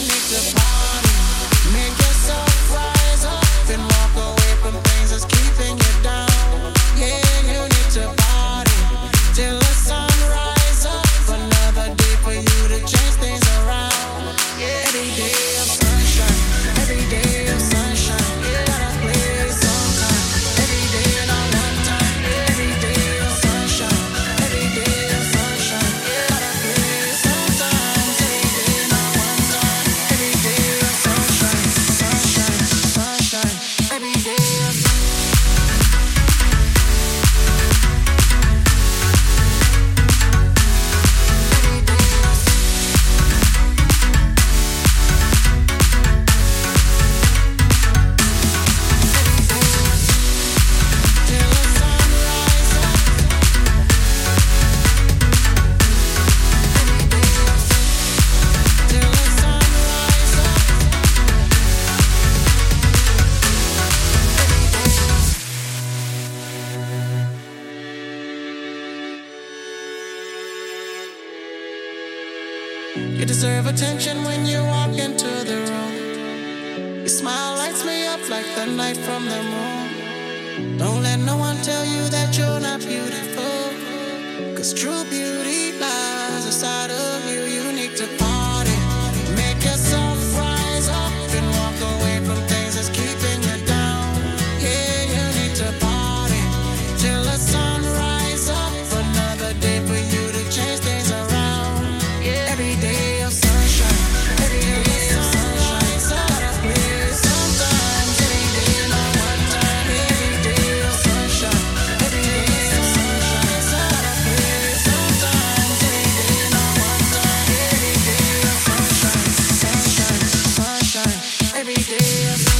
need to You deserve attention when you walk into the room. Your smile lights me up like the light from the moon. Don't let no one tell you that you're not beautiful. Cause true beauty lies inside of you. Yes.